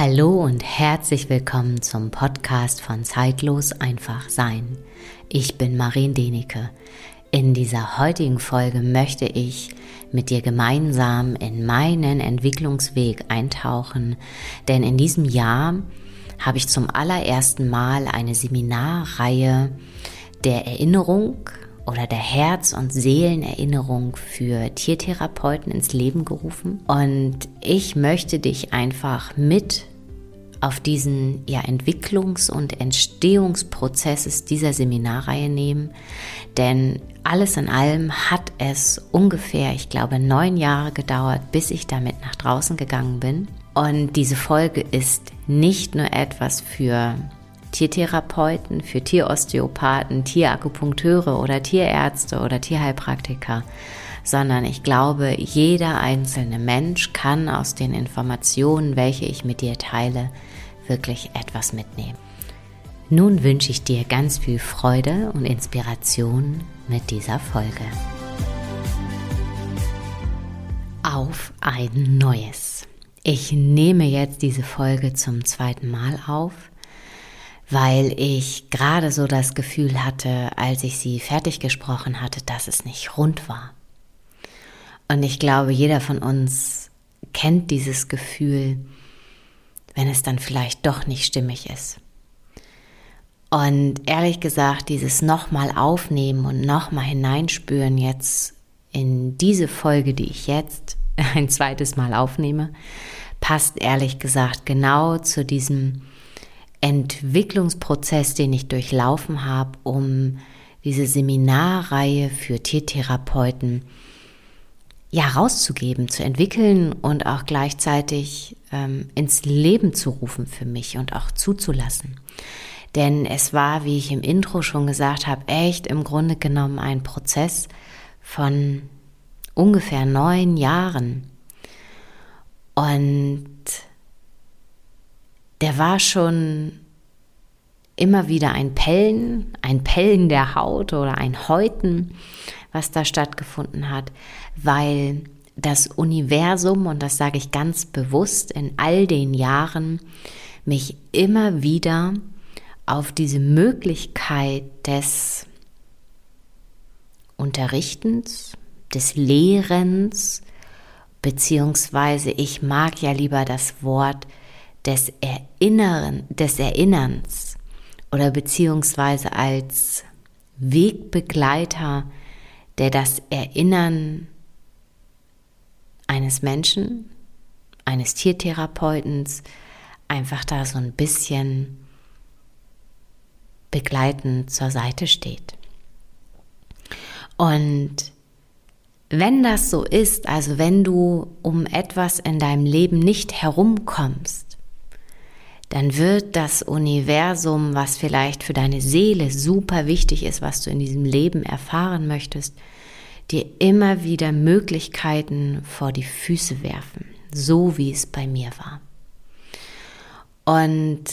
Hallo und herzlich willkommen zum Podcast von Zeitlos einfach sein. Ich bin Marien Denike. In dieser heutigen Folge möchte ich mit dir gemeinsam in meinen Entwicklungsweg eintauchen, denn in diesem Jahr habe ich zum allerersten Mal eine Seminarreihe der Erinnerung oder der Herz- und Seelenerinnerung für Tiertherapeuten ins Leben gerufen. Und ich möchte dich einfach mit auf diesen ja, Entwicklungs- und Entstehungsprozesses dieser Seminarreihe nehmen. Denn alles in allem hat es ungefähr, ich glaube, neun Jahre gedauert, bis ich damit nach draußen gegangen bin. Und diese Folge ist nicht nur etwas für Tiertherapeuten, für Tierosteopathen, Tierakupunkteure oder Tierärzte oder Tierheilpraktiker, sondern ich glaube, jeder einzelne Mensch kann aus den Informationen, welche ich mit dir teile, wirklich etwas mitnehmen. Nun wünsche ich dir ganz viel Freude und Inspiration mit dieser Folge. Auf ein neues. Ich nehme jetzt diese Folge zum zweiten Mal auf weil ich gerade so das Gefühl hatte, als ich sie fertig gesprochen hatte, dass es nicht rund war. Und ich glaube, jeder von uns kennt dieses Gefühl, wenn es dann vielleicht doch nicht stimmig ist. Und ehrlich gesagt, dieses nochmal aufnehmen und nochmal hineinspüren jetzt in diese Folge, die ich jetzt ein zweites Mal aufnehme, passt ehrlich gesagt genau zu diesem Entwicklungsprozess, den ich durchlaufen habe, um diese Seminarreihe für Tiertherapeuten ja rauszugeben, zu entwickeln und auch gleichzeitig ähm, ins Leben zu rufen für mich und auch zuzulassen. Denn es war, wie ich im Intro schon gesagt habe, echt im Grunde genommen ein Prozess von ungefähr neun Jahren. Und der war schon immer wieder ein Pellen, ein Pellen der Haut oder ein Häuten, was da stattgefunden hat, weil das Universum, und das sage ich ganz bewusst, in all den Jahren mich immer wieder auf diese Möglichkeit des Unterrichtens, des Lehrens, beziehungsweise ich mag ja lieber das Wort des Erinnern, des Erinnerns oder beziehungsweise als Wegbegleiter, der das Erinnern eines Menschen, eines Tiertherapeutens einfach da so ein bisschen begleitend zur Seite steht. Und wenn das so ist, also wenn du um etwas in deinem Leben nicht herumkommst, dann wird das Universum, was vielleicht für deine Seele super wichtig ist, was du in diesem Leben erfahren möchtest, dir immer wieder Möglichkeiten vor die Füße werfen, so wie es bei mir war. Und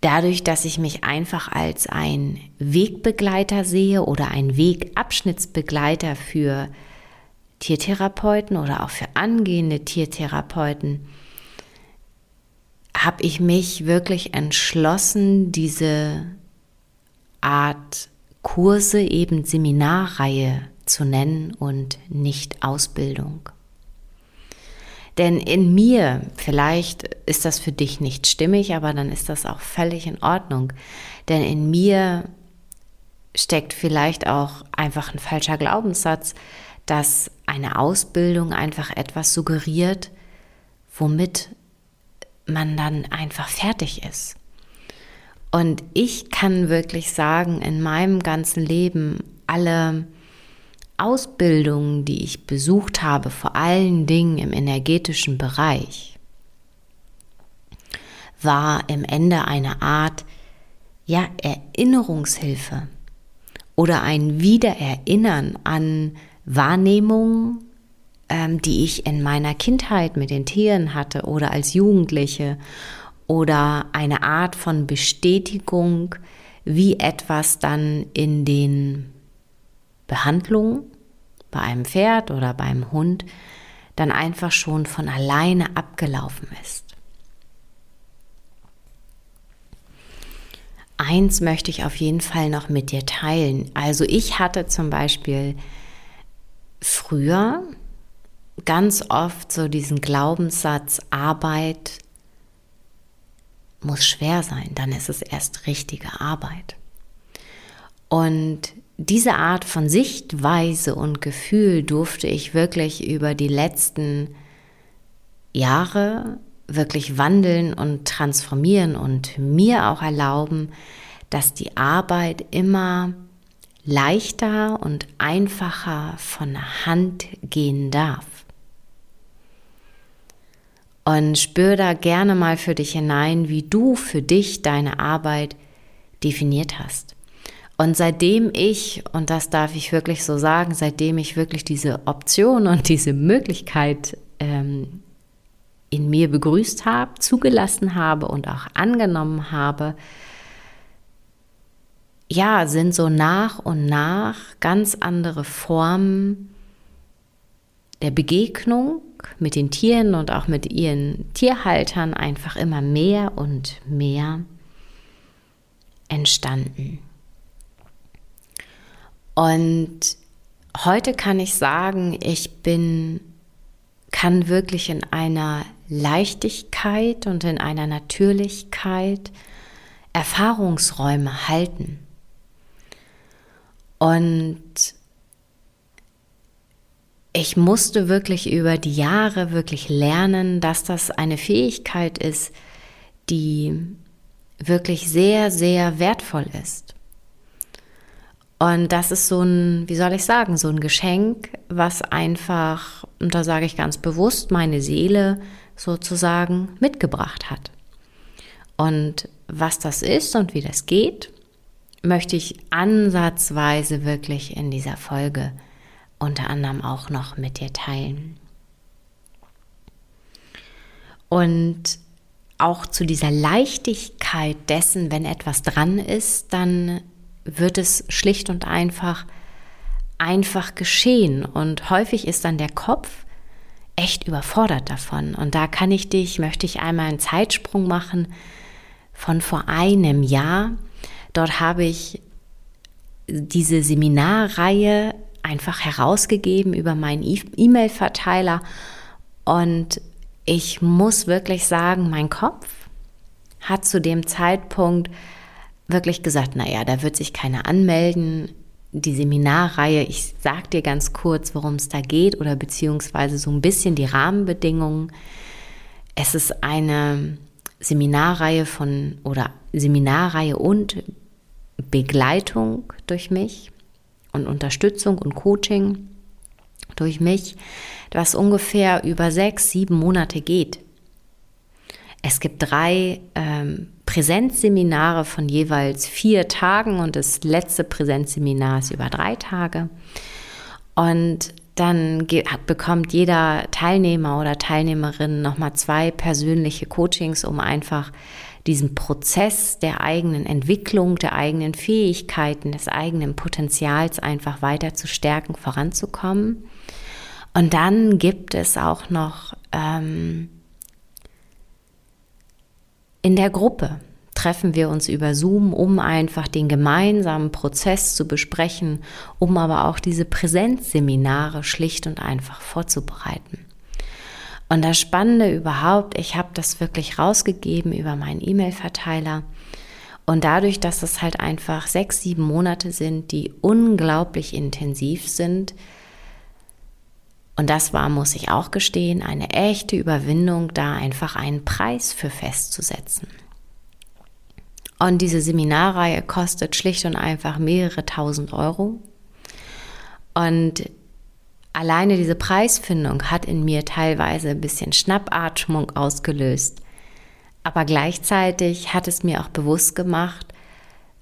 dadurch, dass ich mich einfach als ein Wegbegleiter sehe oder ein Wegabschnittsbegleiter für Tiertherapeuten oder auch für angehende Tiertherapeuten, habe ich mich wirklich entschlossen, diese Art Kurse eben Seminarreihe zu nennen und nicht Ausbildung. Denn in mir, vielleicht ist das für dich nicht stimmig, aber dann ist das auch völlig in Ordnung. Denn in mir steckt vielleicht auch einfach ein falscher Glaubenssatz, dass eine Ausbildung einfach etwas suggeriert, womit man dann einfach fertig ist. Und ich kann wirklich sagen, in meinem ganzen Leben alle Ausbildungen, die ich besucht habe, vor allen Dingen im energetischen Bereich, war im Ende eine Art ja, Erinnerungshilfe oder ein Wiedererinnern an Wahrnehmungen, ähm, die ich in meiner Kindheit mit den Tieren hatte oder als Jugendliche oder eine Art von Bestätigung, wie etwas dann in den Behandlungen bei einem Pferd oder beim Hund dann einfach schon von alleine abgelaufen ist. Eins möchte ich auf jeden Fall noch mit dir teilen. Also ich hatte zum Beispiel früher ganz oft so diesen Glaubenssatz, Arbeit muss schwer sein, dann ist es erst richtige Arbeit. Und diese Art von Sichtweise und Gefühl durfte ich wirklich über die letzten Jahre wirklich wandeln und transformieren und mir auch erlauben, dass die Arbeit immer leichter und einfacher von der Hand gehen darf. Und spür da gerne mal für dich hinein, wie du für dich deine Arbeit definiert hast. Und seitdem ich, und das darf ich wirklich so sagen, seitdem ich wirklich diese Option und diese Möglichkeit ähm, in mir begrüßt habe, zugelassen habe und auch angenommen habe, ja, sind so nach und nach ganz andere Formen der Begegnung mit den Tieren und auch mit ihren Tierhaltern einfach immer mehr und mehr entstanden. Und heute kann ich sagen, ich bin, kann wirklich in einer Leichtigkeit und in einer Natürlichkeit Erfahrungsräume halten. Und ich musste wirklich über die Jahre wirklich lernen, dass das eine Fähigkeit ist, die wirklich sehr, sehr wertvoll ist. Und das ist so ein, wie soll ich sagen, so ein Geschenk, was einfach, und da sage ich ganz bewusst, meine Seele sozusagen mitgebracht hat. Und was das ist und wie das geht, möchte ich ansatzweise wirklich in dieser Folge unter anderem auch noch mit dir teilen. Und auch zu dieser Leichtigkeit dessen, wenn etwas dran ist, dann wird es schlicht und einfach einfach geschehen. Und häufig ist dann der Kopf echt überfordert davon. Und da kann ich dich, möchte ich einmal einen Zeitsprung machen von vor einem Jahr. Dort habe ich diese Seminarreihe einfach herausgegeben über meinen e- E-Mail-Verteiler. Und ich muss wirklich sagen, mein Kopf hat zu dem Zeitpunkt wirklich gesagt, naja, da wird sich keiner anmelden die Seminarreihe. Ich sage dir ganz kurz, worum es da geht oder beziehungsweise so ein bisschen die Rahmenbedingungen. Es ist eine Seminarreihe von oder Seminarreihe und Begleitung durch mich und Unterstützung und Coaching durch mich, was ungefähr über sechs, sieben Monate geht. Es gibt drei ähm, Präsenzseminare von jeweils vier Tagen und das letzte Präsenzseminar ist über drei Tage. Und dann bekommt jeder Teilnehmer oder Teilnehmerin nochmal zwei persönliche Coachings, um einfach diesen Prozess der eigenen Entwicklung, der eigenen Fähigkeiten, des eigenen Potenzials einfach weiter zu stärken, voranzukommen. Und dann gibt es auch noch ähm, in der Gruppe treffen wir uns über Zoom, um einfach den gemeinsamen Prozess zu besprechen, um aber auch diese Präsenzseminare schlicht und einfach vorzubereiten. Und das Spannende überhaupt, ich habe das wirklich rausgegeben über meinen E-Mail-Verteiler. Und dadurch, dass es halt einfach sechs, sieben Monate sind, die unglaublich intensiv sind, und das war, muss ich auch gestehen, eine echte Überwindung, da einfach einen Preis für festzusetzen. Und diese Seminarreihe kostet schlicht und einfach mehrere tausend Euro. Und alleine diese Preisfindung hat in mir teilweise ein bisschen Schnappatmung ausgelöst. Aber gleichzeitig hat es mir auch bewusst gemacht,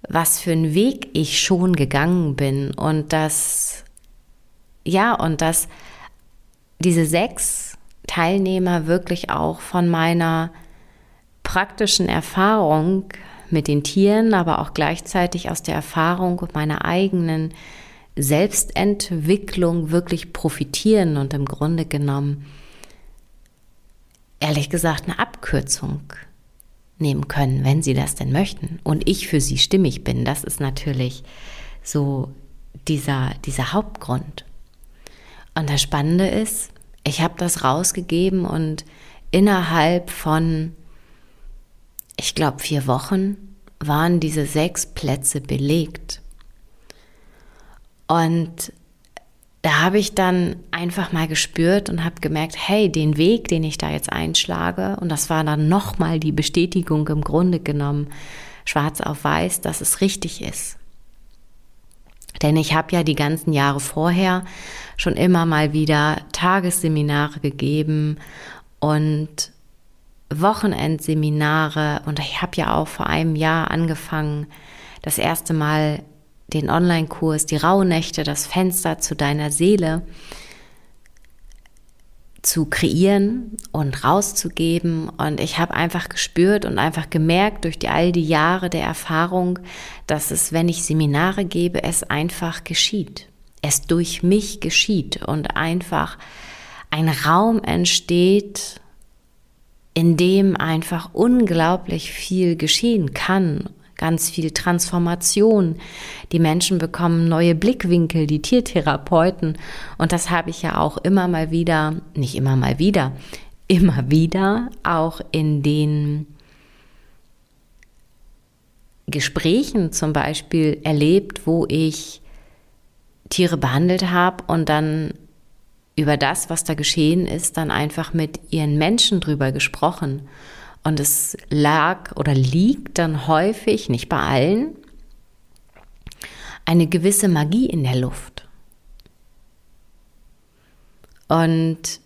was für einen Weg ich schon gegangen bin und dass, ja, und dass diese sechs Teilnehmer wirklich auch von meiner praktischen Erfahrung mit den Tieren, aber auch gleichzeitig aus der Erfahrung meiner eigenen Selbstentwicklung wirklich profitieren und im Grunde genommen, ehrlich gesagt, eine Abkürzung nehmen können, wenn sie das denn möchten. Und ich für sie stimmig bin. Das ist natürlich so dieser, dieser Hauptgrund. Und das Spannende ist, ich habe das rausgegeben und innerhalb von, ich glaube, vier Wochen waren diese sechs Plätze belegt. Und da habe ich dann einfach mal gespürt und habe gemerkt, hey, den Weg, den ich da jetzt einschlage, und das war dann nochmal die Bestätigung im Grunde genommen, schwarz auf weiß, dass es richtig ist. Denn ich habe ja die ganzen Jahre vorher schon immer mal wieder Tagesseminare gegeben und Wochenendseminare und ich habe ja auch vor einem Jahr angefangen, das erste Mal den Online-Kurs Die Rauhnächte, das Fenster zu deiner Seele zu kreieren und rauszugeben. Und ich habe einfach gespürt und einfach gemerkt durch die, all die Jahre der Erfahrung, dass es, wenn ich Seminare gebe, es einfach geschieht. Es durch mich geschieht und einfach ein Raum entsteht, in dem einfach unglaublich viel geschehen kann ganz viel Transformation. Die Menschen bekommen neue Blickwinkel, die Tiertherapeuten. Und das habe ich ja auch immer mal wieder, nicht immer mal wieder, immer wieder auch in den Gesprächen zum Beispiel erlebt, wo ich Tiere behandelt habe und dann über das, was da geschehen ist, dann einfach mit ihren Menschen drüber gesprochen. Und es lag oder liegt dann häufig, nicht bei allen, eine gewisse Magie in der Luft. Und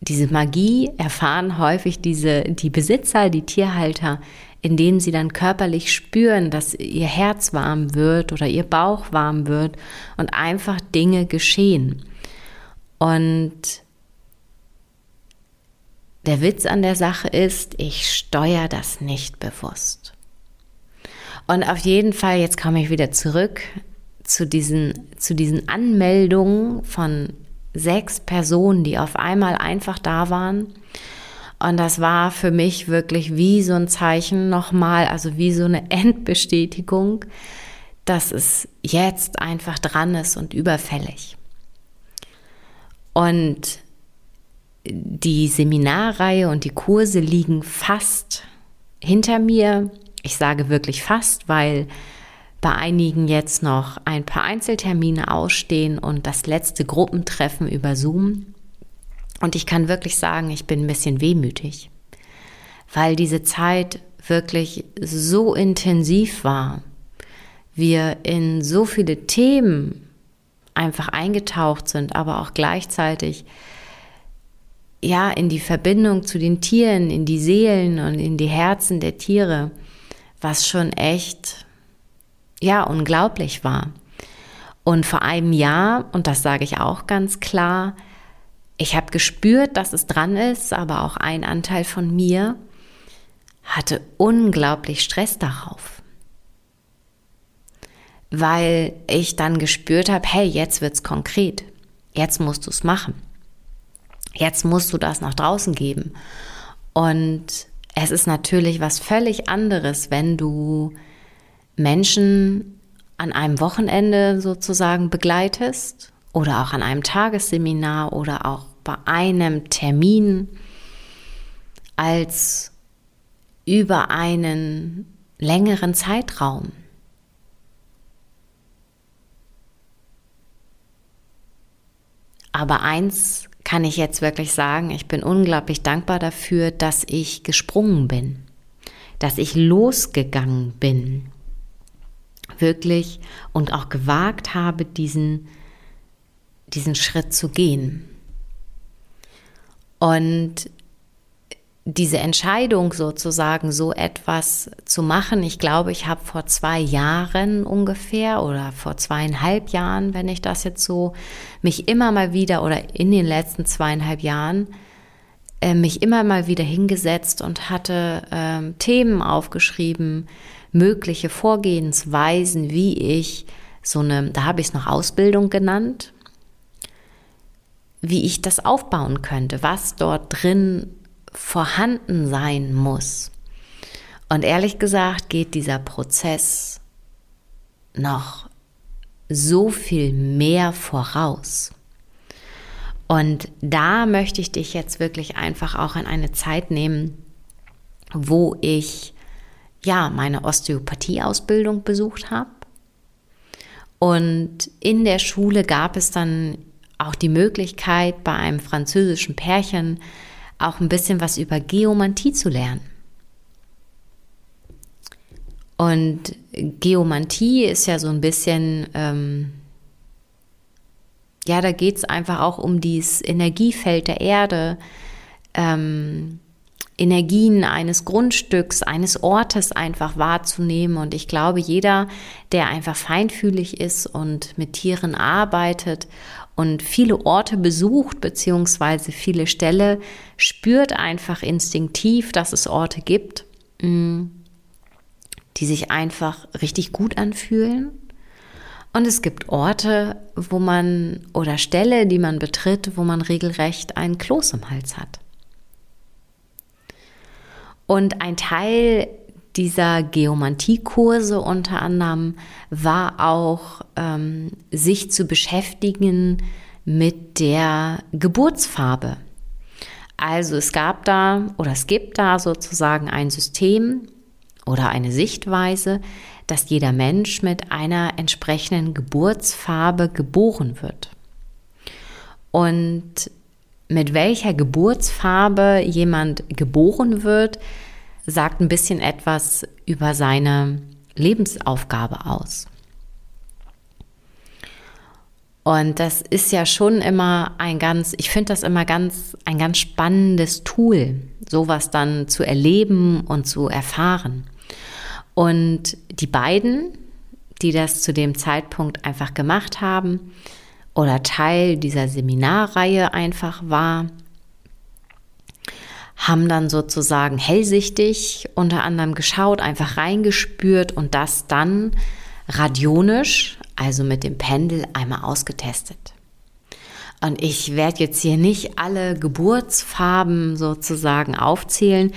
diese Magie erfahren häufig diese, die Besitzer, die Tierhalter, indem sie dann körperlich spüren, dass ihr Herz warm wird oder ihr Bauch warm wird und einfach Dinge geschehen. Und der Witz an der Sache ist, ich steuere das nicht bewusst. Und auf jeden Fall, jetzt komme ich wieder zurück zu diesen, zu diesen Anmeldungen von sechs Personen, die auf einmal einfach da waren. Und das war für mich wirklich wie so ein Zeichen nochmal, also wie so eine Endbestätigung, dass es jetzt einfach dran ist und überfällig. Und die Seminarreihe und die Kurse liegen fast hinter mir. Ich sage wirklich fast, weil bei einigen jetzt noch ein paar Einzeltermine ausstehen und das letzte Gruppentreffen über Zoom. Und ich kann wirklich sagen, ich bin ein bisschen wehmütig, weil diese Zeit wirklich so intensiv war. Wir in so viele Themen einfach eingetaucht sind, aber auch gleichzeitig ja, in die Verbindung zu den Tieren, in die Seelen und in die Herzen der Tiere, was schon echt, ja, unglaublich war. Und vor einem Jahr, und das sage ich auch ganz klar, ich habe gespürt, dass es dran ist, aber auch ein Anteil von mir hatte unglaublich Stress darauf. Weil ich dann gespürt habe, hey, jetzt wird's konkret. Jetzt musst du es machen. Jetzt musst du das nach draußen geben. Und es ist natürlich was völlig anderes, wenn du Menschen an einem Wochenende sozusagen begleitest oder auch an einem Tagesseminar oder auch bei einem Termin als über einen längeren Zeitraum. Aber eins kann ich jetzt wirklich sagen, ich bin unglaublich dankbar dafür, dass ich gesprungen bin, dass ich losgegangen bin, wirklich und auch gewagt habe, diesen, diesen Schritt zu gehen. Und diese Entscheidung sozusagen, so etwas zu machen, ich glaube, ich habe vor zwei Jahren ungefähr oder vor zweieinhalb Jahren, wenn ich das jetzt so, mich immer mal wieder oder in den letzten zweieinhalb Jahren äh, mich immer mal wieder hingesetzt und hatte äh, Themen aufgeschrieben, mögliche Vorgehensweisen, wie ich so eine, da habe ich es noch Ausbildung genannt, wie ich das aufbauen könnte, was dort drin vorhanden sein muss. Und ehrlich gesagt geht dieser Prozess noch so viel mehr voraus. Und da möchte ich dich jetzt wirklich einfach auch in eine Zeit nehmen, wo ich ja meine Osteopathie-Ausbildung besucht habe. Und in der Schule gab es dann auch die Möglichkeit, bei einem französischen Pärchen auch ein bisschen was über Geomantie zu lernen. Und Geomantie ist ja so ein bisschen, ähm, ja, da geht es einfach auch um dieses Energiefeld der Erde, ähm, Energien eines Grundstücks, eines Ortes einfach wahrzunehmen. Und ich glaube, jeder, der einfach feinfühlig ist und mit Tieren arbeitet und viele Orte besucht, beziehungsweise viele Ställe, spürt einfach instinktiv, dass es Orte gibt, mm, die sich einfach richtig gut anfühlen. Und es gibt Orte, wo man oder Ställe, die man betritt, wo man regelrecht einen Kloß im Hals hat. Und ein Teil dieser Geomantie-Kurse unter anderem war auch, ähm, sich zu beschäftigen mit der Geburtsfarbe. Also es gab da oder es gibt da sozusagen ein System oder eine Sichtweise, dass jeder Mensch mit einer entsprechenden Geburtsfarbe geboren wird. Und mit welcher Geburtsfarbe jemand geboren wird, sagt ein bisschen etwas über seine Lebensaufgabe aus. Und das ist ja schon immer ein ganz, ich finde das immer ganz, ein ganz spannendes Tool, sowas dann zu erleben und zu erfahren. Und die beiden, die das zu dem Zeitpunkt einfach gemacht haben oder Teil dieser Seminarreihe einfach war, haben dann sozusagen hellsichtig unter anderem geschaut, einfach reingespürt und das dann radionisch, also mit dem Pendel, einmal ausgetestet. Und ich werde jetzt hier nicht alle Geburtsfarben sozusagen aufzählen.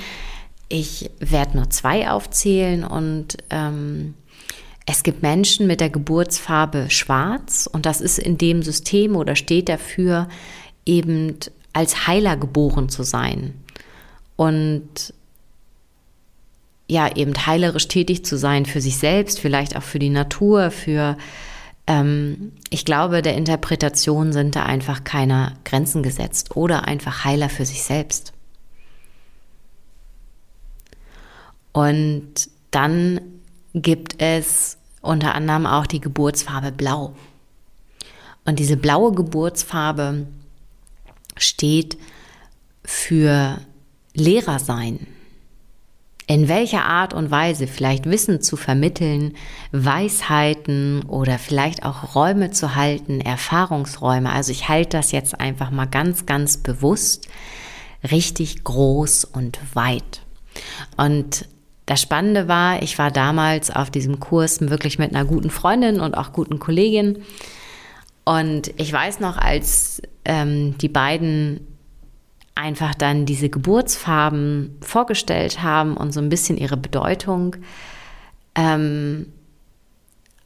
Ich werde nur zwei aufzählen und ähm, es gibt Menschen mit der Geburtsfarbe schwarz und das ist in dem System oder steht dafür eben als Heiler geboren zu sein und ja, eben heilerisch tätig zu sein für sich selbst, vielleicht auch für die Natur, für, ähm, ich glaube, der Interpretation sind da einfach keine Grenzen gesetzt oder einfach Heiler für sich selbst. Und dann gibt es unter anderem auch die Geburtsfarbe Blau. Und diese blaue Geburtsfarbe steht für Lehrer sein. In welcher Art und Weise vielleicht Wissen zu vermitteln, Weisheiten oder vielleicht auch Räume zu halten, Erfahrungsräume. Also ich halte das jetzt einfach mal ganz, ganz bewusst richtig groß und weit. Und das Spannende war, ich war damals auf diesem Kurs wirklich mit einer guten Freundin und auch guten Kollegin. Und ich weiß noch, als ähm, die beiden einfach dann diese Geburtsfarben vorgestellt haben und so ein bisschen ihre Bedeutung, ähm,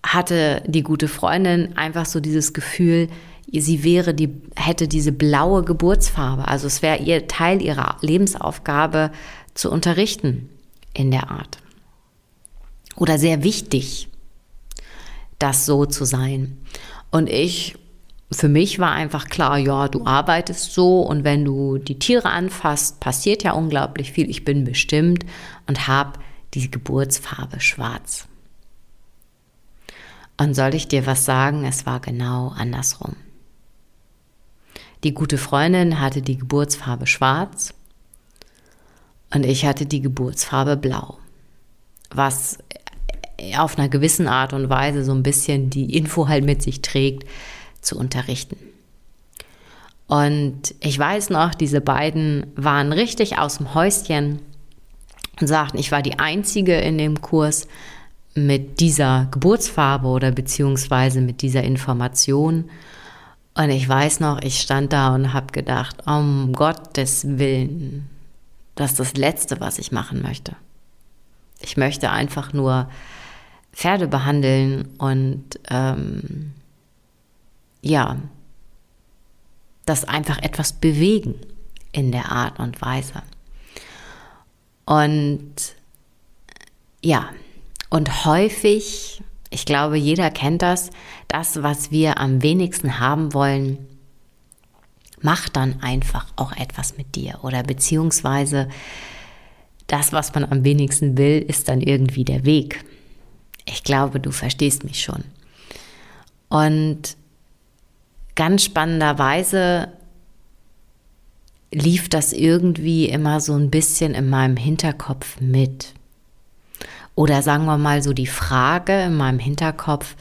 hatte die gute Freundin einfach so dieses Gefühl, sie wäre die, hätte diese blaue Geburtsfarbe. Also es wäre ihr Teil ihrer Lebensaufgabe zu unterrichten in der Art. Oder sehr wichtig, das so zu sein. Und ich für mich war einfach klar, ja, du arbeitest so und wenn du die Tiere anfasst, passiert ja unglaublich viel. Ich bin bestimmt und habe die Geburtsfarbe schwarz. Und soll ich dir was sagen? Es war genau andersrum. Die gute Freundin hatte die Geburtsfarbe schwarz und ich hatte die Geburtsfarbe blau. Was auf einer gewissen Art und Weise so ein bisschen die Info halt mit sich trägt, zu unterrichten. Und ich weiß noch, diese beiden waren richtig aus dem Häuschen und sagten, ich war die Einzige in dem Kurs mit dieser Geburtsfarbe oder beziehungsweise mit dieser Information. Und ich weiß noch, ich stand da und habe gedacht, um Gottes Willen, das ist das Letzte, was ich machen möchte. Ich möchte einfach nur Pferde behandeln und ähm, ja, das einfach etwas bewegen in der Art und Weise. Und ja, und häufig, ich glaube, jeder kennt das, das, was wir am wenigsten haben wollen, macht dann einfach auch etwas mit dir. Oder beziehungsweise das, was man am wenigsten will, ist dann irgendwie der Weg. Ich glaube, du verstehst mich schon. Und ganz spannenderweise lief das irgendwie immer so ein bisschen in meinem Hinterkopf mit. Oder sagen wir mal so die Frage in meinem Hinterkopf,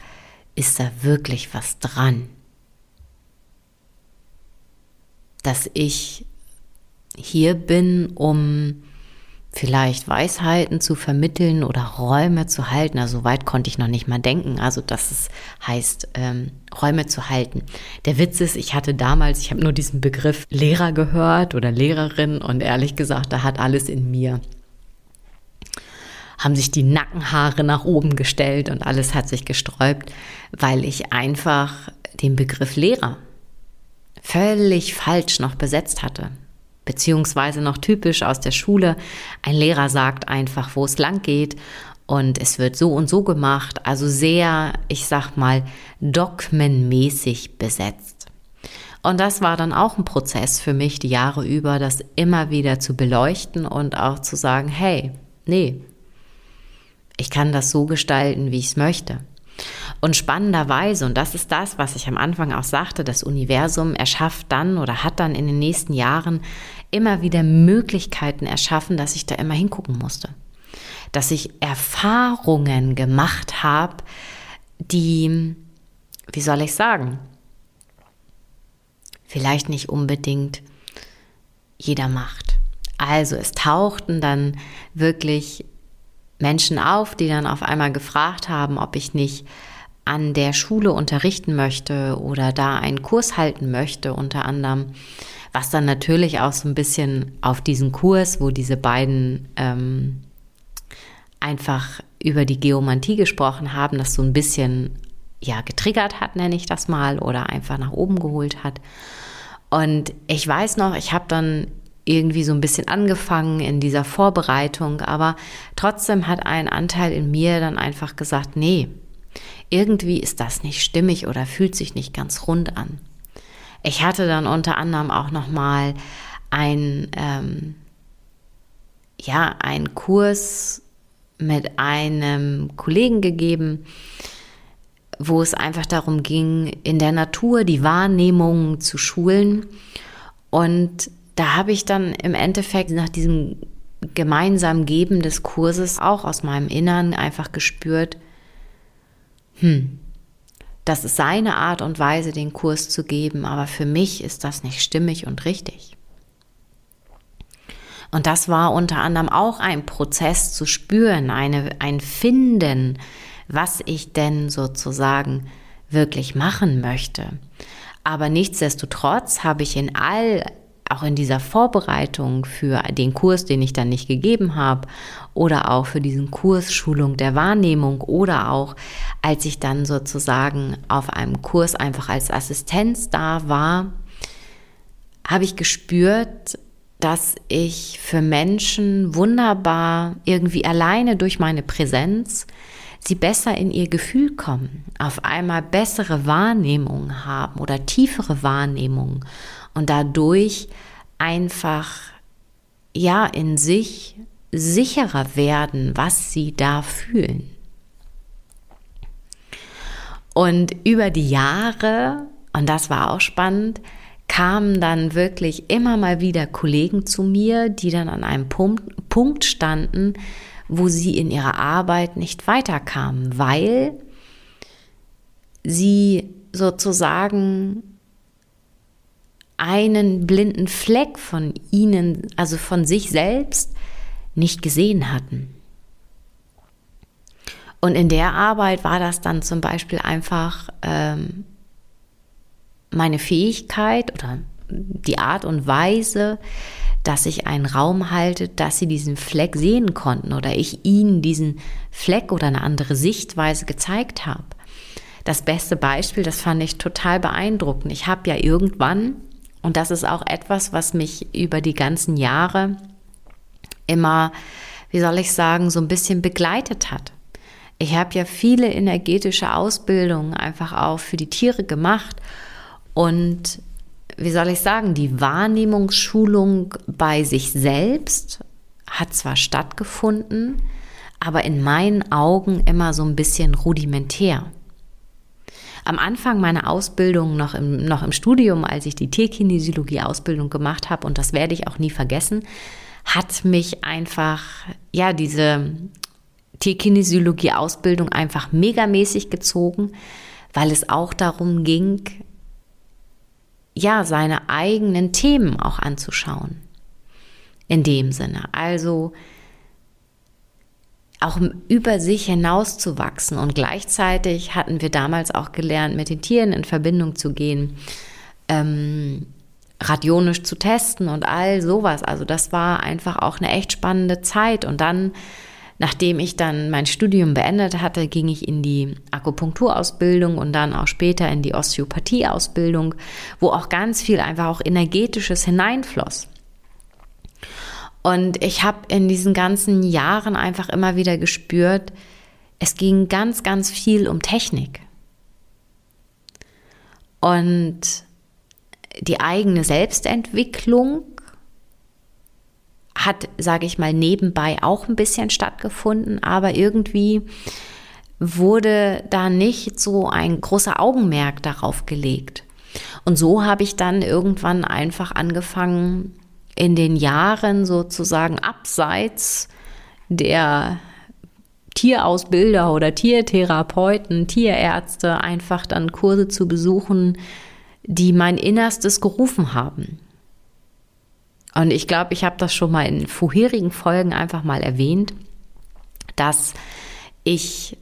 ist da wirklich was dran? Dass ich hier bin, um vielleicht Weisheiten zu vermitteln oder Räume zu halten. Also weit konnte ich noch nicht mal denken. Also dass es heißt, ähm, Räume zu halten. Der Witz ist, ich hatte damals, ich habe nur diesen Begriff Lehrer gehört oder Lehrerin und ehrlich gesagt, da hat alles in mir haben sich die Nackenhaare nach oben gestellt und alles hat sich gesträubt, weil ich einfach den Begriff Lehrer völlig falsch noch besetzt hatte beziehungsweise noch typisch aus der Schule. Ein Lehrer sagt einfach, wo es lang geht und es wird so und so gemacht, also sehr, ich sag mal, dogmenmäßig besetzt. Und das war dann auch ein Prozess für mich, die Jahre über, das immer wieder zu beleuchten und auch zu sagen, hey, nee, ich kann das so gestalten, wie ich es möchte. Und spannenderweise, und das ist das, was ich am Anfang auch sagte, das Universum erschafft dann oder hat dann in den nächsten Jahren immer wieder Möglichkeiten erschaffen, dass ich da immer hingucken musste. Dass ich Erfahrungen gemacht habe, die, wie soll ich sagen, vielleicht nicht unbedingt jeder macht. Also es tauchten dann wirklich Menschen auf, die dann auf einmal gefragt haben, ob ich nicht an der Schule unterrichten möchte oder da einen Kurs halten möchte, unter anderem was dann natürlich auch so ein bisschen auf diesen Kurs, wo diese beiden ähm, einfach über die Geomantie gesprochen haben, das so ein bisschen ja getriggert hat, nenne ich das mal, oder einfach nach oben geholt hat. Und ich weiß noch, ich habe dann irgendwie so ein bisschen angefangen in dieser Vorbereitung, aber trotzdem hat ein Anteil in mir dann einfach gesagt, nee, irgendwie ist das nicht stimmig oder fühlt sich nicht ganz rund an. Ich hatte dann unter anderem auch noch mal ein ähm, ja einen Kurs mit einem Kollegen gegeben, wo es einfach darum ging, in der Natur die Wahrnehmung zu schulen. Und da habe ich dann im Endeffekt nach diesem gemeinsamen Geben des Kurses auch aus meinem Innern einfach gespürt, hm, das ist seine Art und Weise, den Kurs zu geben, aber für mich ist das nicht stimmig und richtig. Und das war unter anderem auch ein Prozess zu spüren, eine, ein Finden, was ich denn sozusagen wirklich machen möchte. Aber nichtsdestotrotz habe ich in all auch in dieser Vorbereitung für den Kurs, den ich dann nicht gegeben habe, oder auch für diesen Kurs Schulung der Wahrnehmung oder auch als ich dann sozusagen auf einem Kurs einfach als Assistenz da war, habe ich gespürt, dass ich für Menschen wunderbar irgendwie alleine durch meine Präsenz sie besser in ihr Gefühl kommen, auf einmal bessere Wahrnehmungen haben oder tiefere Wahrnehmungen und dadurch einfach ja in sich sicherer werden, was sie da fühlen. Und über die Jahre, und das war auch spannend, kamen dann wirklich immer mal wieder Kollegen zu mir, die dann an einem Punkt, Punkt standen, wo sie in ihrer Arbeit nicht weiterkamen, weil sie sozusagen einen blinden Fleck von ihnen, also von sich selbst, nicht gesehen hatten. Und in der Arbeit war das dann zum Beispiel einfach ähm, meine Fähigkeit oder die Art und Weise, dass ich einen Raum halte, dass sie diesen Fleck sehen konnten oder ich ihnen diesen Fleck oder eine andere Sichtweise gezeigt habe. Das beste Beispiel, das fand ich total beeindruckend. Ich habe ja irgendwann, und das ist auch etwas, was mich über die ganzen Jahre immer, wie soll ich sagen, so ein bisschen begleitet hat. Ich habe ja viele energetische Ausbildungen einfach auch für die Tiere gemacht und wie soll ich sagen, die Wahrnehmungsschulung bei sich selbst hat zwar stattgefunden, aber in meinen Augen immer so ein bisschen rudimentär. Am Anfang meiner Ausbildung, noch im, noch im Studium, als ich die Tierkinesiologie-Ausbildung gemacht habe, und das werde ich auch nie vergessen, hat mich einfach, ja, diese Tierkinesiologie-Ausbildung einfach megamäßig gezogen, weil es auch darum ging, ja, seine eigenen Themen auch anzuschauen. In dem Sinne. Also auch über sich hinauszuwachsen. Und gleichzeitig hatten wir damals auch gelernt, mit den Tieren in Verbindung zu gehen, ähm, radionisch zu testen und all sowas. Also das war einfach auch eine echt spannende Zeit. Und dann Nachdem ich dann mein Studium beendet hatte, ging ich in die Akupunkturausbildung und dann auch später in die Osteopathieausbildung, wo auch ganz viel einfach auch energetisches hineinfloss. Und ich habe in diesen ganzen Jahren einfach immer wieder gespürt, es ging ganz, ganz viel um Technik. Und die eigene Selbstentwicklung hat, sage ich mal, nebenbei auch ein bisschen stattgefunden, aber irgendwie wurde da nicht so ein großer Augenmerk darauf gelegt. Und so habe ich dann irgendwann einfach angefangen, in den Jahren sozusagen abseits der Tierausbilder oder Tiertherapeuten, Tierärzte einfach dann Kurse zu besuchen, die mein Innerstes gerufen haben. Und ich glaube, ich habe das schon mal in vorherigen Folgen einfach mal erwähnt, dass ich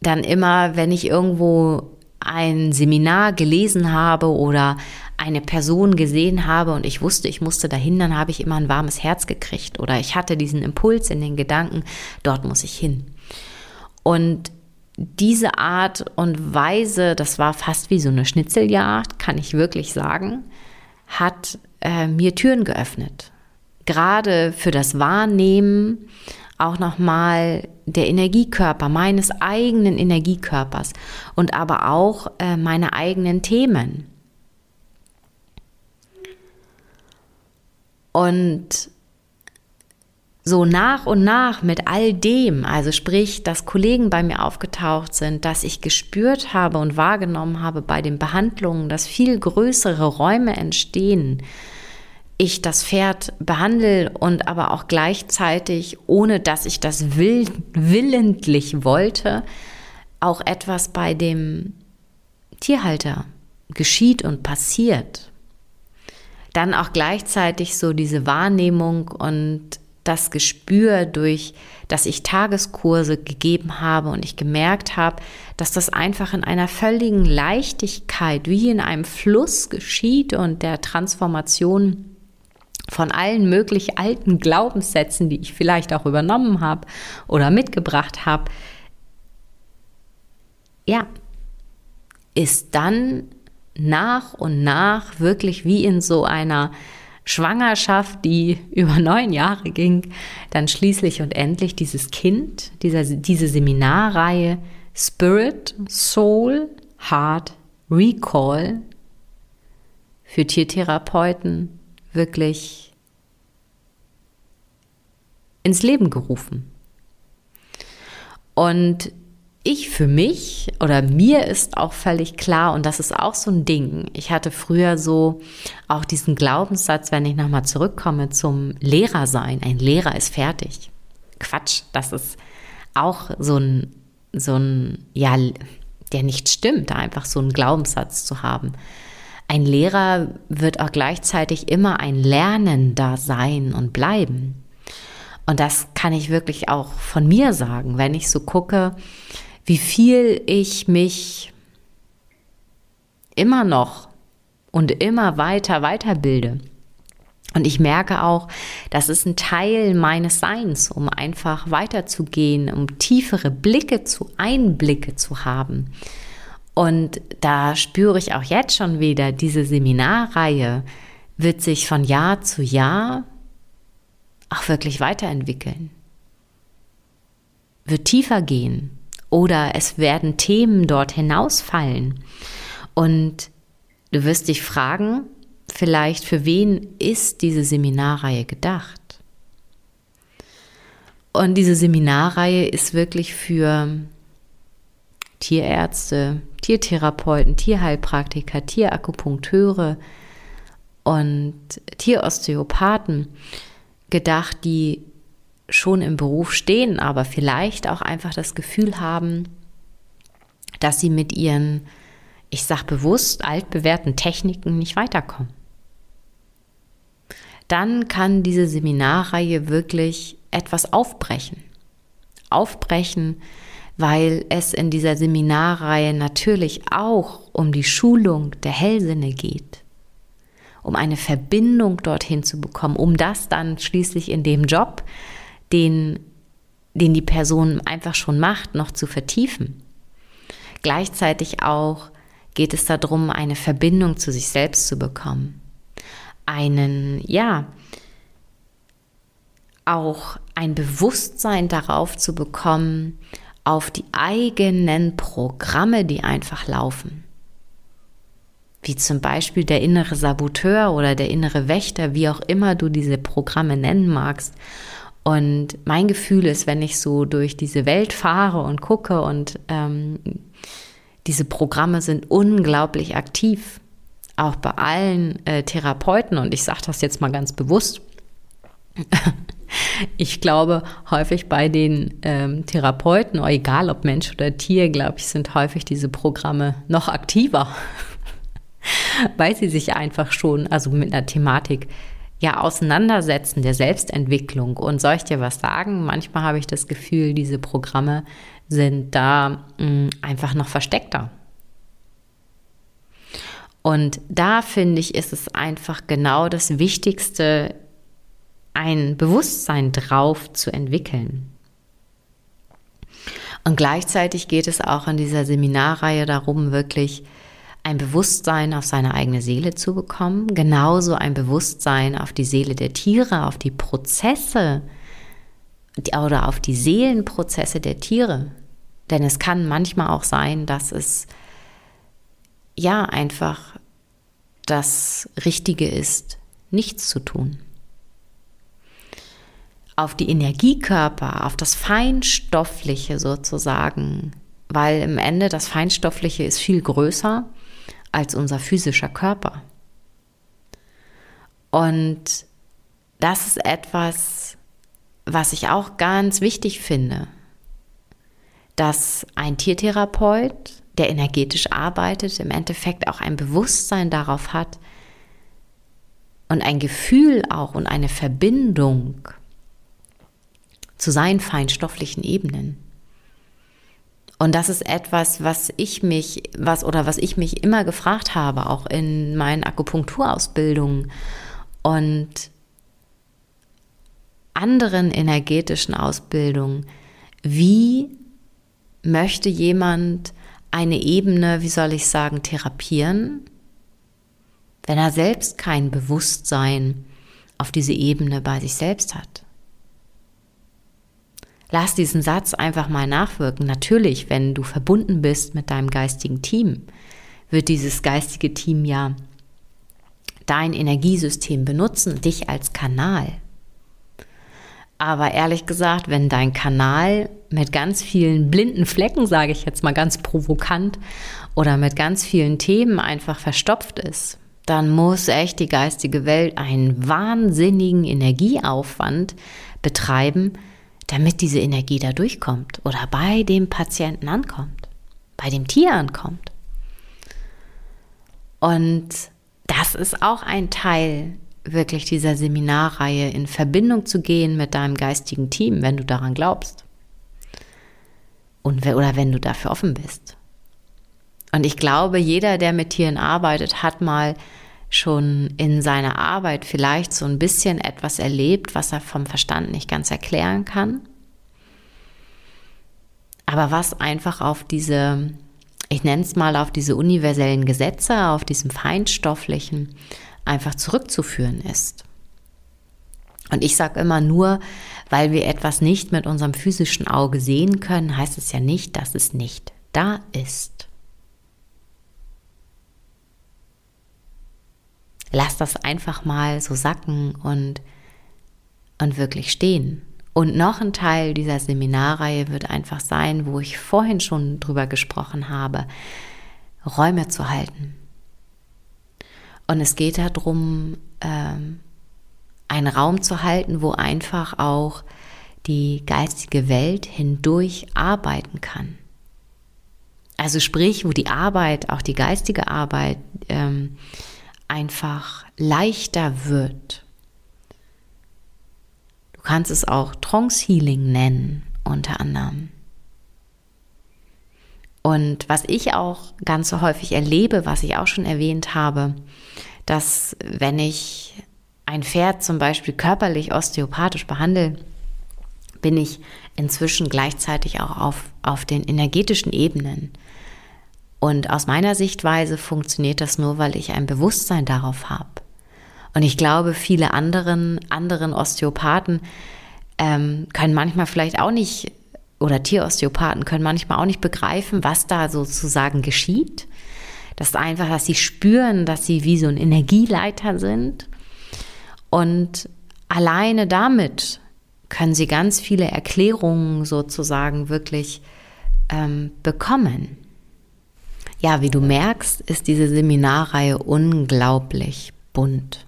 dann immer, wenn ich irgendwo ein Seminar gelesen habe oder eine Person gesehen habe und ich wusste, ich musste dahin, dann habe ich immer ein warmes Herz gekriegt oder ich hatte diesen Impuls in den Gedanken, dort muss ich hin. Und diese Art und Weise, das war fast wie so eine Schnitzeljagd, kann ich wirklich sagen, hat äh, mir Türen geöffnet. Gerade für das Wahrnehmen auch nochmal der Energiekörper, meines eigenen Energiekörpers und aber auch äh, meine eigenen Themen. Und so nach und nach mit all dem, also sprich, dass Kollegen bei mir aufgetaucht sind, dass ich gespürt habe und wahrgenommen habe bei den Behandlungen, dass viel größere Räume entstehen, ich das Pferd behandle und aber auch gleichzeitig, ohne dass ich das will, willentlich wollte, auch etwas bei dem Tierhalter geschieht und passiert. Dann auch gleichzeitig so diese Wahrnehmung und das Gespür durch, dass ich Tageskurse gegeben habe und ich gemerkt habe, dass das einfach in einer völligen Leichtigkeit, wie in einem Fluss geschieht und der Transformation von allen möglich alten Glaubenssätzen, die ich vielleicht auch übernommen habe oder mitgebracht habe, ja, ist dann nach und nach wirklich wie in so einer Schwangerschaft, die über neun Jahre ging, dann schließlich und endlich dieses Kind, dieser, diese Seminarreihe Spirit, Soul, Heart, Recall für Tiertherapeuten wirklich ins Leben gerufen. Und ich für mich oder mir ist auch völlig klar, und das ist auch so ein Ding. Ich hatte früher so auch diesen Glaubenssatz, wenn ich nochmal zurückkomme zum Lehrer sein. Ein Lehrer ist fertig. Quatsch, das ist auch so ein, so ein, ja, der nicht stimmt, einfach so einen Glaubenssatz zu haben. Ein Lehrer wird auch gleichzeitig immer ein Lernender sein und bleiben. Und das kann ich wirklich auch von mir sagen, wenn ich so gucke, wie viel ich mich immer noch und immer weiter weiterbilde. Und ich merke auch, das ist ein Teil meines Seins, um einfach weiterzugehen, um tiefere Blicke zu Einblicke zu haben. Und da spüre ich auch jetzt schon wieder, diese Seminarreihe wird sich von Jahr zu Jahr auch wirklich weiterentwickeln. Wird tiefer gehen oder es werden Themen dort hinausfallen. Und du wirst dich fragen, vielleicht für wen ist diese Seminarreihe gedacht? Und diese Seminarreihe ist wirklich für Tierärzte, Tiertherapeuten, Tierheilpraktiker, Tierakupunkteure und Tierosteopathen gedacht, die schon im Beruf stehen, aber vielleicht auch einfach das Gefühl haben, dass sie mit ihren, ich sag bewusst, altbewährten Techniken nicht weiterkommen. Dann kann diese Seminarreihe wirklich etwas aufbrechen. Aufbrechen, weil es in dieser Seminarreihe natürlich auch um die Schulung der Hellsinne geht, um eine Verbindung dorthin zu bekommen, um das dann schließlich in dem Job, den, den die Person einfach schon macht, noch zu vertiefen. Gleichzeitig auch geht es darum, eine Verbindung zu sich selbst zu bekommen. Einen, ja, auch ein Bewusstsein darauf zu bekommen, auf die eigenen Programme, die einfach laufen. Wie zum Beispiel der innere Saboteur oder der innere Wächter, wie auch immer du diese Programme nennen magst. Und mein Gefühl ist, wenn ich so durch diese Welt fahre und gucke und ähm, diese Programme sind unglaublich aktiv, auch bei allen äh, Therapeuten. Und ich sage das jetzt mal ganz bewusst. ich glaube, häufig bei den ähm, Therapeuten, egal ob Mensch oder Tier, glaube ich, sind häufig diese Programme noch aktiver, weil sie sich einfach schon, also mit einer Thematik ja auseinandersetzen der Selbstentwicklung. Und soll ich dir was sagen? Manchmal habe ich das Gefühl, diese Programme sind da mh, mm, einfach noch versteckter. Und da finde ich, ist es einfach genau das Wichtigste, ein Bewusstsein drauf zu entwickeln. Und gleichzeitig geht es auch in dieser Seminarreihe darum, wirklich ein Bewusstsein auf seine eigene Seele zu bekommen, genauso ein Bewusstsein auf die Seele der Tiere, auf die Prozesse oder auf die Seelenprozesse der Tiere. Denn es kann manchmal auch sein, dass es ja einfach das Richtige ist, nichts zu tun. Auf die Energiekörper, auf das Feinstoffliche sozusagen, weil im Ende das Feinstoffliche ist viel größer als unser physischer Körper. Und das ist etwas, was ich auch ganz wichtig finde, dass ein Tiertherapeut, der energetisch arbeitet, im Endeffekt auch ein Bewusstsein darauf hat und ein Gefühl auch und eine Verbindung zu seinen feinstofflichen Ebenen. Und das ist etwas, was ich mich, was oder was ich mich immer gefragt habe, auch in meinen Akupunkturausbildungen und anderen energetischen Ausbildungen. Wie möchte jemand eine Ebene, wie soll ich sagen, therapieren, wenn er selbst kein Bewusstsein auf diese Ebene bei sich selbst hat? Lass diesen Satz einfach mal nachwirken. Natürlich, wenn du verbunden bist mit deinem geistigen Team, wird dieses geistige Team ja dein Energiesystem benutzen, dich als Kanal. Aber ehrlich gesagt, wenn dein Kanal mit ganz vielen blinden Flecken, sage ich jetzt mal ganz provokant, oder mit ganz vielen Themen einfach verstopft ist, dann muss echt die geistige Welt einen wahnsinnigen Energieaufwand betreiben, damit diese Energie da durchkommt oder bei dem Patienten ankommt, bei dem Tier ankommt. Und das ist auch ein Teil wirklich dieser Seminarreihe, in Verbindung zu gehen mit deinem geistigen Team, wenn du daran glaubst. Und, oder wenn du dafür offen bist. Und ich glaube, jeder, der mit Tieren arbeitet, hat mal schon in seiner Arbeit vielleicht so ein bisschen etwas erlebt, was er vom Verstand nicht ganz erklären kann. Aber was einfach auf diese, ich nenne es mal auf diese universellen Gesetze, auf diesem feinstofflichen einfach zurückzuführen ist. Und ich sage immer nur, weil wir etwas nicht mit unserem physischen Auge sehen können, heißt es ja nicht, dass es nicht da ist. Lass das einfach mal so sacken und, und wirklich stehen. Und noch ein Teil dieser Seminarreihe wird einfach sein, wo ich vorhin schon drüber gesprochen habe, Räume zu halten. Und es geht darum, ähm, einen Raum zu halten, wo einfach auch die geistige Welt hindurch arbeiten kann. Also sprich, wo die Arbeit, auch die geistige Arbeit, ähm, einfach leichter wird. Du kannst es auch Trance Healing nennen, unter anderem. Und was ich auch ganz so häufig erlebe, was ich auch schon erwähnt habe, dass wenn ich ein Pferd zum Beispiel körperlich osteopathisch behandle, bin ich inzwischen gleichzeitig auch auf, auf den energetischen Ebenen. Und aus meiner Sichtweise funktioniert das nur, weil ich ein Bewusstsein darauf habe. Und ich glaube, viele anderen, anderen Osteopathen ähm, können manchmal vielleicht auch nicht, oder Tierosteopathen können manchmal auch nicht begreifen, was da sozusagen geschieht. Das ist einfach, dass sie spüren, dass sie wie so ein Energieleiter sind und alleine damit können sie ganz viele Erklärungen sozusagen wirklich ähm, bekommen. Ja, wie du merkst, ist diese Seminarreihe unglaublich bunt.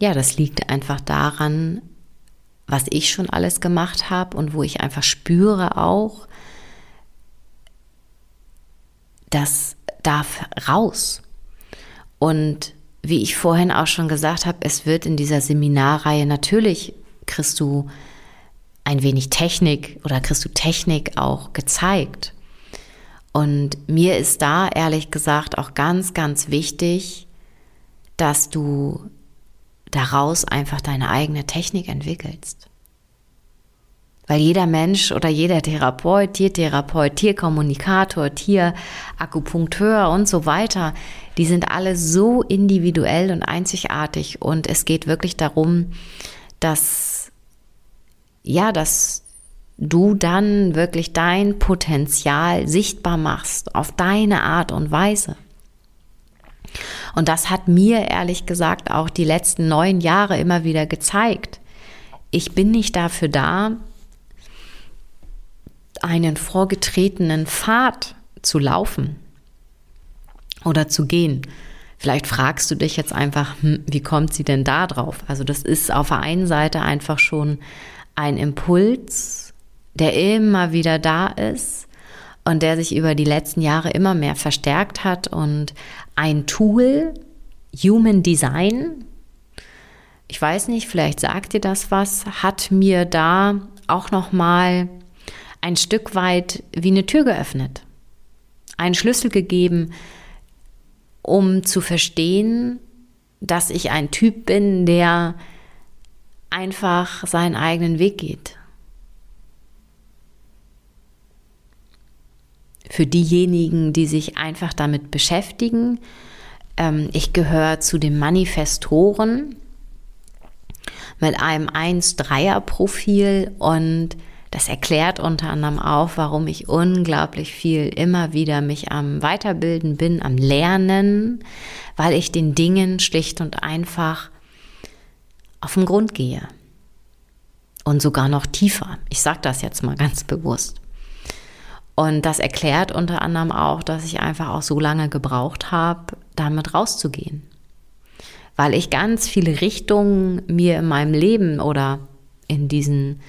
Ja, das liegt einfach daran, was ich schon alles gemacht habe und wo ich einfach spüre auch, das darf raus. Und wie ich vorhin auch schon gesagt habe, es wird in dieser Seminarreihe natürlich kriegst du ein wenig Technik oder kriegst du Technik auch gezeigt. Und mir ist da ehrlich gesagt auch ganz, ganz wichtig, dass du daraus einfach deine eigene Technik entwickelst. Weil jeder Mensch oder jeder Therapeut, Tiertherapeut, Tierkommunikator, Tierakupunkteur und so weiter, die sind alle so individuell und einzigartig und es geht wirklich darum, dass, ja, dass du dann wirklich dein Potenzial sichtbar machst auf deine Art und Weise. Und das hat mir ehrlich gesagt auch die letzten neun Jahre immer wieder gezeigt. Ich bin nicht dafür da, einen vorgetretenen Pfad zu laufen oder zu gehen. Vielleicht fragst du dich jetzt einfach, hm, wie kommt sie denn da drauf? Also das ist auf der einen Seite einfach schon ein Impuls, der immer wieder da ist und der sich über die letzten Jahre immer mehr verstärkt hat und ein Tool, Human Design, ich weiß nicht, vielleicht sagt dir das was, hat mir da auch noch mal ein Stück weit wie eine Tür geöffnet, einen Schlüssel gegeben, um zu verstehen, dass ich ein Typ bin, der einfach seinen eigenen Weg geht. Für diejenigen, die sich einfach damit beschäftigen, ähm, ich gehöre zu den Manifestoren mit einem 1-3er-Profil und das erklärt unter anderem auch, warum ich unglaublich viel immer wieder mich am Weiterbilden bin, am Lernen, weil ich den Dingen schlicht und einfach auf den Grund gehe. Und sogar noch tiefer. Ich sage das jetzt mal ganz bewusst. Und das erklärt unter anderem auch, dass ich einfach auch so lange gebraucht habe, damit rauszugehen. Weil ich ganz viele Richtungen mir in meinem Leben oder in diesen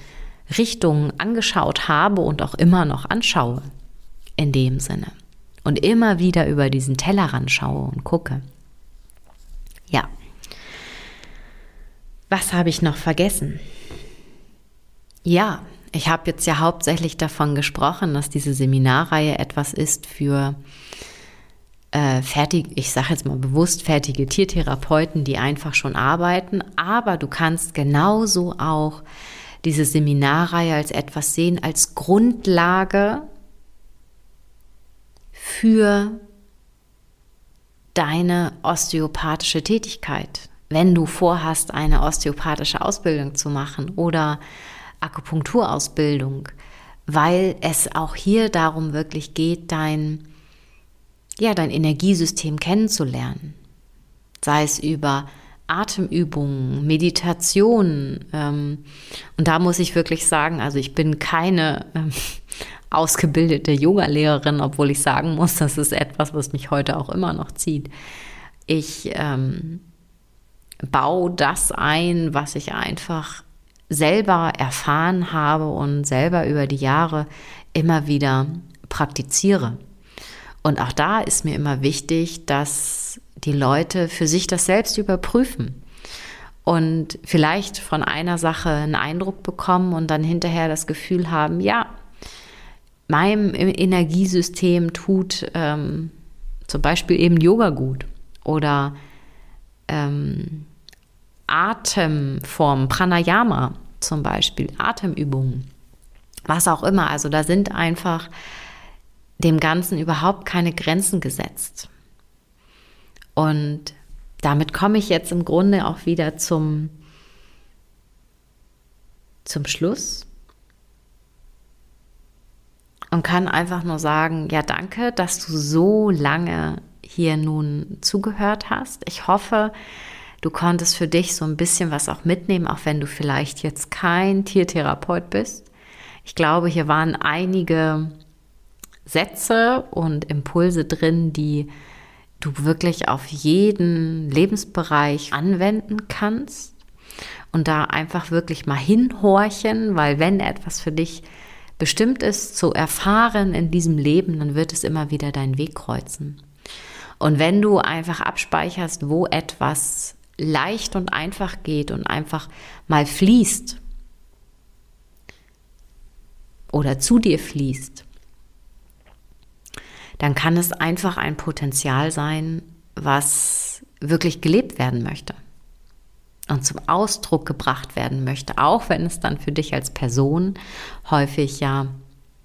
Richtungen angeschaut habe und auch immer noch anschaue. In dem Sinne. Und immer wieder über diesen Tellerrand schaue und gucke. Ja. Was habe ich noch vergessen? Ja, ich habe jetzt ja hauptsächlich davon gesprochen, dass diese Seminarreihe etwas ist für äh, fertig, ich sage jetzt mal bewusst fertige Tiertherapeuten, die einfach schon arbeiten, aber du kannst genauso auch diese Seminarreihe als etwas sehen, als Grundlage für deine osteopathische Tätigkeit. Wenn du vorhast, eine osteopathische Ausbildung zu machen oder Akupunkturausbildung, weil es auch hier darum wirklich geht, dein, ja, dein Energiesystem kennenzulernen. Sei es über Atemübungen, Meditation. Ähm, und da muss ich wirklich sagen, also ich bin keine ähm, ausgebildete Yoga-Lehrerin, obwohl ich sagen muss, das ist etwas, was mich heute auch immer noch zieht. Ich ähm, baue das ein, was ich einfach selber erfahren habe und selber über die Jahre immer wieder praktiziere. Und auch da ist mir immer wichtig, dass die Leute für sich das selbst überprüfen und vielleicht von einer Sache einen Eindruck bekommen und dann hinterher das Gefühl haben, ja, meinem Energiesystem tut ähm, zum Beispiel eben Yoga gut oder ähm, Atemformen, Pranayama zum Beispiel, Atemübungen, was auch immer. Also da sind einfach dem Ganzen überhaupt keine Grenzen gesetzt. Und damit komme ich jetzt im Grunde auch wieder zum, zum Schluss und kann einfach nur sagen, ja, danke, dass du so lange hier nun zugehört hast. Ich hoffe, du konntest für dich so ein bisschen was auch mitnehmen, auch wenn du vielleicht jetzt kein Tiertherapeut bist. Ich glaube, hier waren einige Sätze und Impulse drin, die du wirklich auf jeden Lebensbereich anwenden kannst und da einfach wirklich mal hinhorchen, weil wenn etwas für dich bestimmt ist zu erfahren in diesem Leben, dann wird es immer wieder deinen Weg kreuzen. Und wenn du einfach abspeicherst, wo etwas leicht und einfach geht und einfach mal fließt oder zu dir fließt, dann kann es einfach ein Potenzial sein, was wirklich gelebt werden möchte und zum Ausdruck gebracht werden möchte, auch wenn es dann für dich als Person häufig ja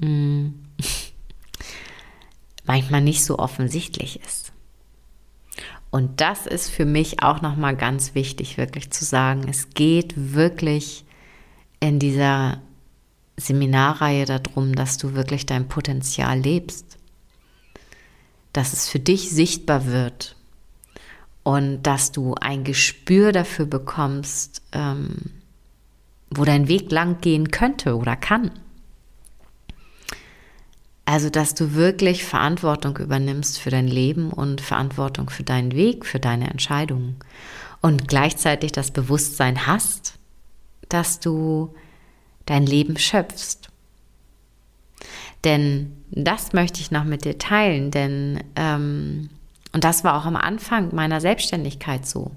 mh, mm, manchmal nicht so offensichtlich ist. Und das ist für mich auch noch mal ganz wichtig, wirklich zu sagen. Es geht wirklich in dieser Seminarreihe darum, dass du wirklich dein Potenzial lebst, dass es für dich sichtbar wird und dass du ein Gespür dafür bekommst, ähm, wo dein Weg lang gehen könnte oder kann. Also, dass du wirklich Verantwortung übernimmst für dein Leben und Verantwortung für deinen Weg, für deine Entscheidungen und gleichzeitig das Bewusstsein hast, dass du dein Leben schöpfst. Denn das möchte ich noch mit dir teilen, denn ähm, und das war auch am Anfang meiner Selbstständigkeit so.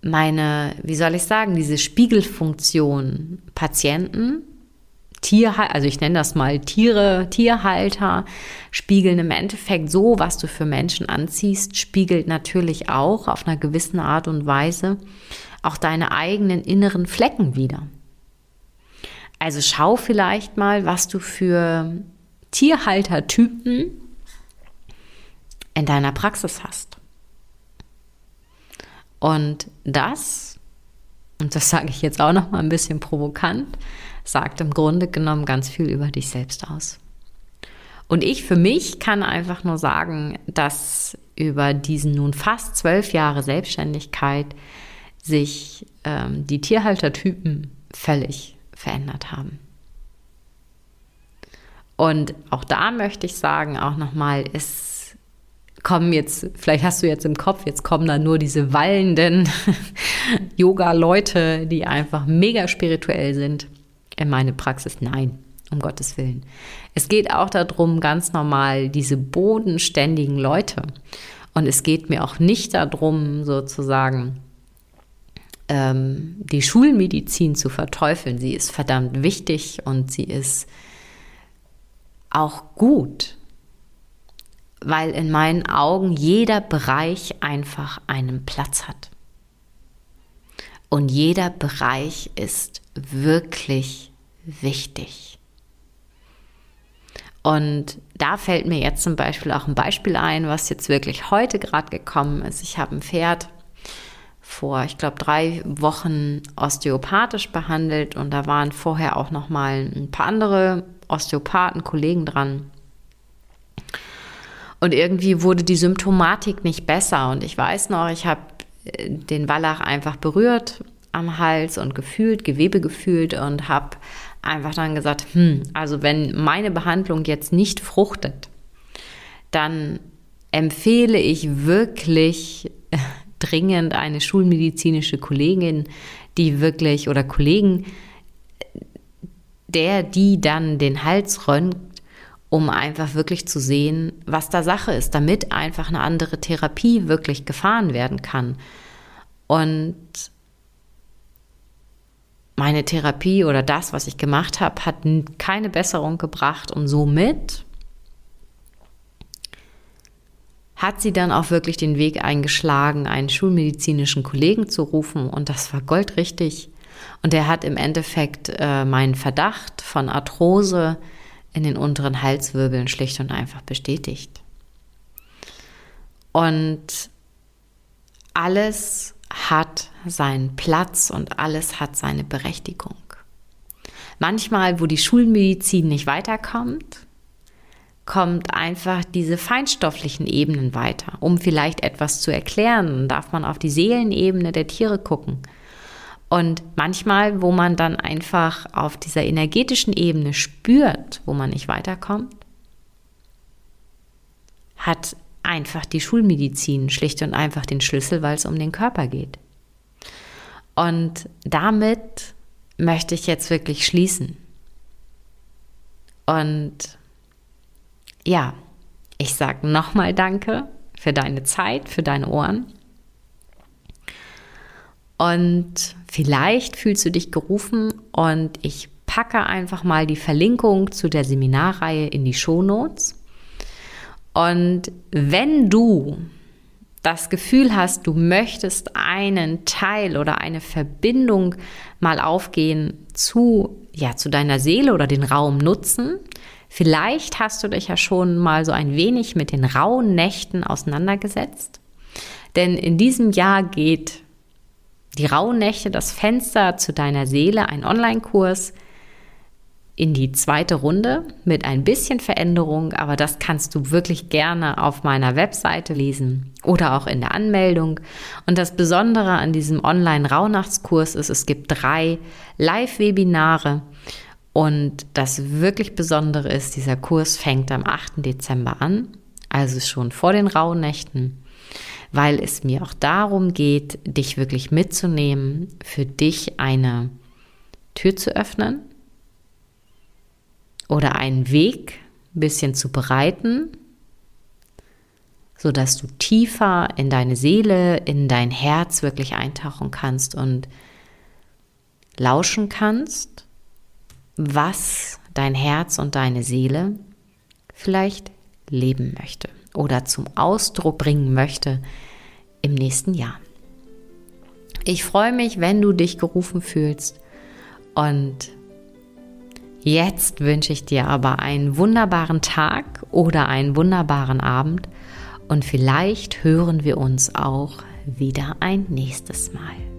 Meine, wie soll ich sagen, diese Spiegelfunktion Patienten, Tierhalter, also ich nenne das mal Tiere, Tierhalter, spiegeln im Endeffekt so, was du für Menschen anziehst, spiegelt natürlich auch auf einer gewissen Art und Weise auch deine eigenen inneren Flecken wieder. Also schau vielleicht mal, was du für Tierhaltertypen in deiner Praxis hast. Und das, und das sage ich jetzt auch noch mal ein bisschen provokant, sagt im Grunde genommen ganz viel über dich selbst aus. Und ich für mich kann einfach nur sagen, dass über diesen nun fast zwölf Jahre Selbstständigkeit sich ähm, die Tierhaltertypen völlig verändert haben. Und auch da möchte ich sagen, auch nochmal, es kommen jetzt, vielleicht hast du jetzt im Kopf, jetzt kommen da nur diese wallenden Yoga-Leute, die einfach mega spirituell sind in meine Praxis. Nein, um Gottes Willen. Es geht auch darum, ganz normal diese bodenständigen Leute. Und es geht mir auch nicht darum, sozusagen ähm, die Schulmedizin zu verteufeln. Sie ist verdammt wichtig und sie ist auch gut. weil in meinen Augen jeder Bereich einfach einen Platz hat. Und jeder Bereich ist wirklich wichtig. Und da fällt mir jetzt zum Beispiel auch ein Beispiel ein, was jetzt wirklich heute gerade gekommen ist. Ich habe ein Pferd vor, ich glaube, drei Wochen osteopathisch behandelt und da waren vorher auch noch mal ein paar andere Osteopathen, Kollegen dran. Und irgendwie wurde die Symptomatik nicht besser. Und ich weiß noch, ich habe äh, den Wallach einfach berührt am Hals und gefühlt, Gewebe gefühlt und habe einfach dann gesagt, hm, also wenn meine Behandlung jetzt nicht fruchtet, dann empfehle ich wirklich dringend eine schulmedizinische Kollegin, die wirklich oder Kollegen, der, die dann den Hals röntgt, um einfach wirklich zu sehen, was da Sache ist, damit einfach eine andere Therapie wirklich gefahren werden kann. Und meine Therapie oder das, was ich gemacht habe, hat keine Besserung gebracht und somit hat sie dann auch wirklich den Weg eingeschlagen, einen schulmedizinischen Kollegen zu rufen und das war goldrichtig. Und er hat im Endeffekt äh, meinen Verdacht von Arthrose in den unteren Halswirbeln schlicht und einfach bestätigt. Und alles hat seinen Platz und alles hat seine Berechtigung. Manchmal, wo die Schulmedizin nicht weiterkommt, kommt einfach diese feinstofflichen Ebenen weiter. Um vielleicht etwas zu erklären, darf man auf die Seelenebene der Tiere gucken. Und manchmal, wo man dann einfach auf dieser energetischen Ebene spürt, wo man nicht weiterkommt, hat einfach die Schulmedizin schlicht und einfach den Schlüssel, weil es um den Körper geht. Und damit möchte ich jetzt wirklich schließen. Und ja, ich sage nochmal Danke für deine Zeit, für deine Ohren. Und vielleicht fühlst du dich gerufen und ich packe einfach mal die Verlinkung zu der Seminarreihe in die Shownotes. Und wenn du das Gefühl hast, du möchtest einen Teil oder eine Verbindung mal aufgehen zu, ja, zu deiner Seele oder den Raum nutzen, vielleicht hast du dich ja schon mal so ein wenig mit den rauen Nächten auseinandergesetzt. Denn in diesem Jahr geht die rauen Nächte, das Fenster zu deiner Seele, ein Online-Kurs, in die zweite Runde mit ein bisschen Veränderung, aber das kannst du wirklich gerne auf meiner Webseite lesen oder auch in der Anmeldung. Und das Besondere an diesem Online-Rauhnachtskurs ist, es gibt drei Live-Webinare. Und das wirklich Besondere ist, dieser Kurs fängt am 8. Dezember an, also schon vor den Rauhnächten, weil es mir auch darum geht, dich wirklich mitzunehmen, für dich eine Tür zu öffnen, oder einen Weg ein bisschen zu bereiten, sodass du tiefer in deine Seele, in dein Herz wirklich eintauchen kannst und lauschen kannst, was dein Herz und deine Seele vielleicht leben möchte oder zum Ausdruck bringen möchte im nächsten Jahr. Ich freue mich, wenn du dich gerufen fühlst und Jetzt wünsche ich dir aber einen wunderbaren Tag oder einen wunderbaren Abend und vielleicht hören wir uns auch wieder ein nächstes Mal.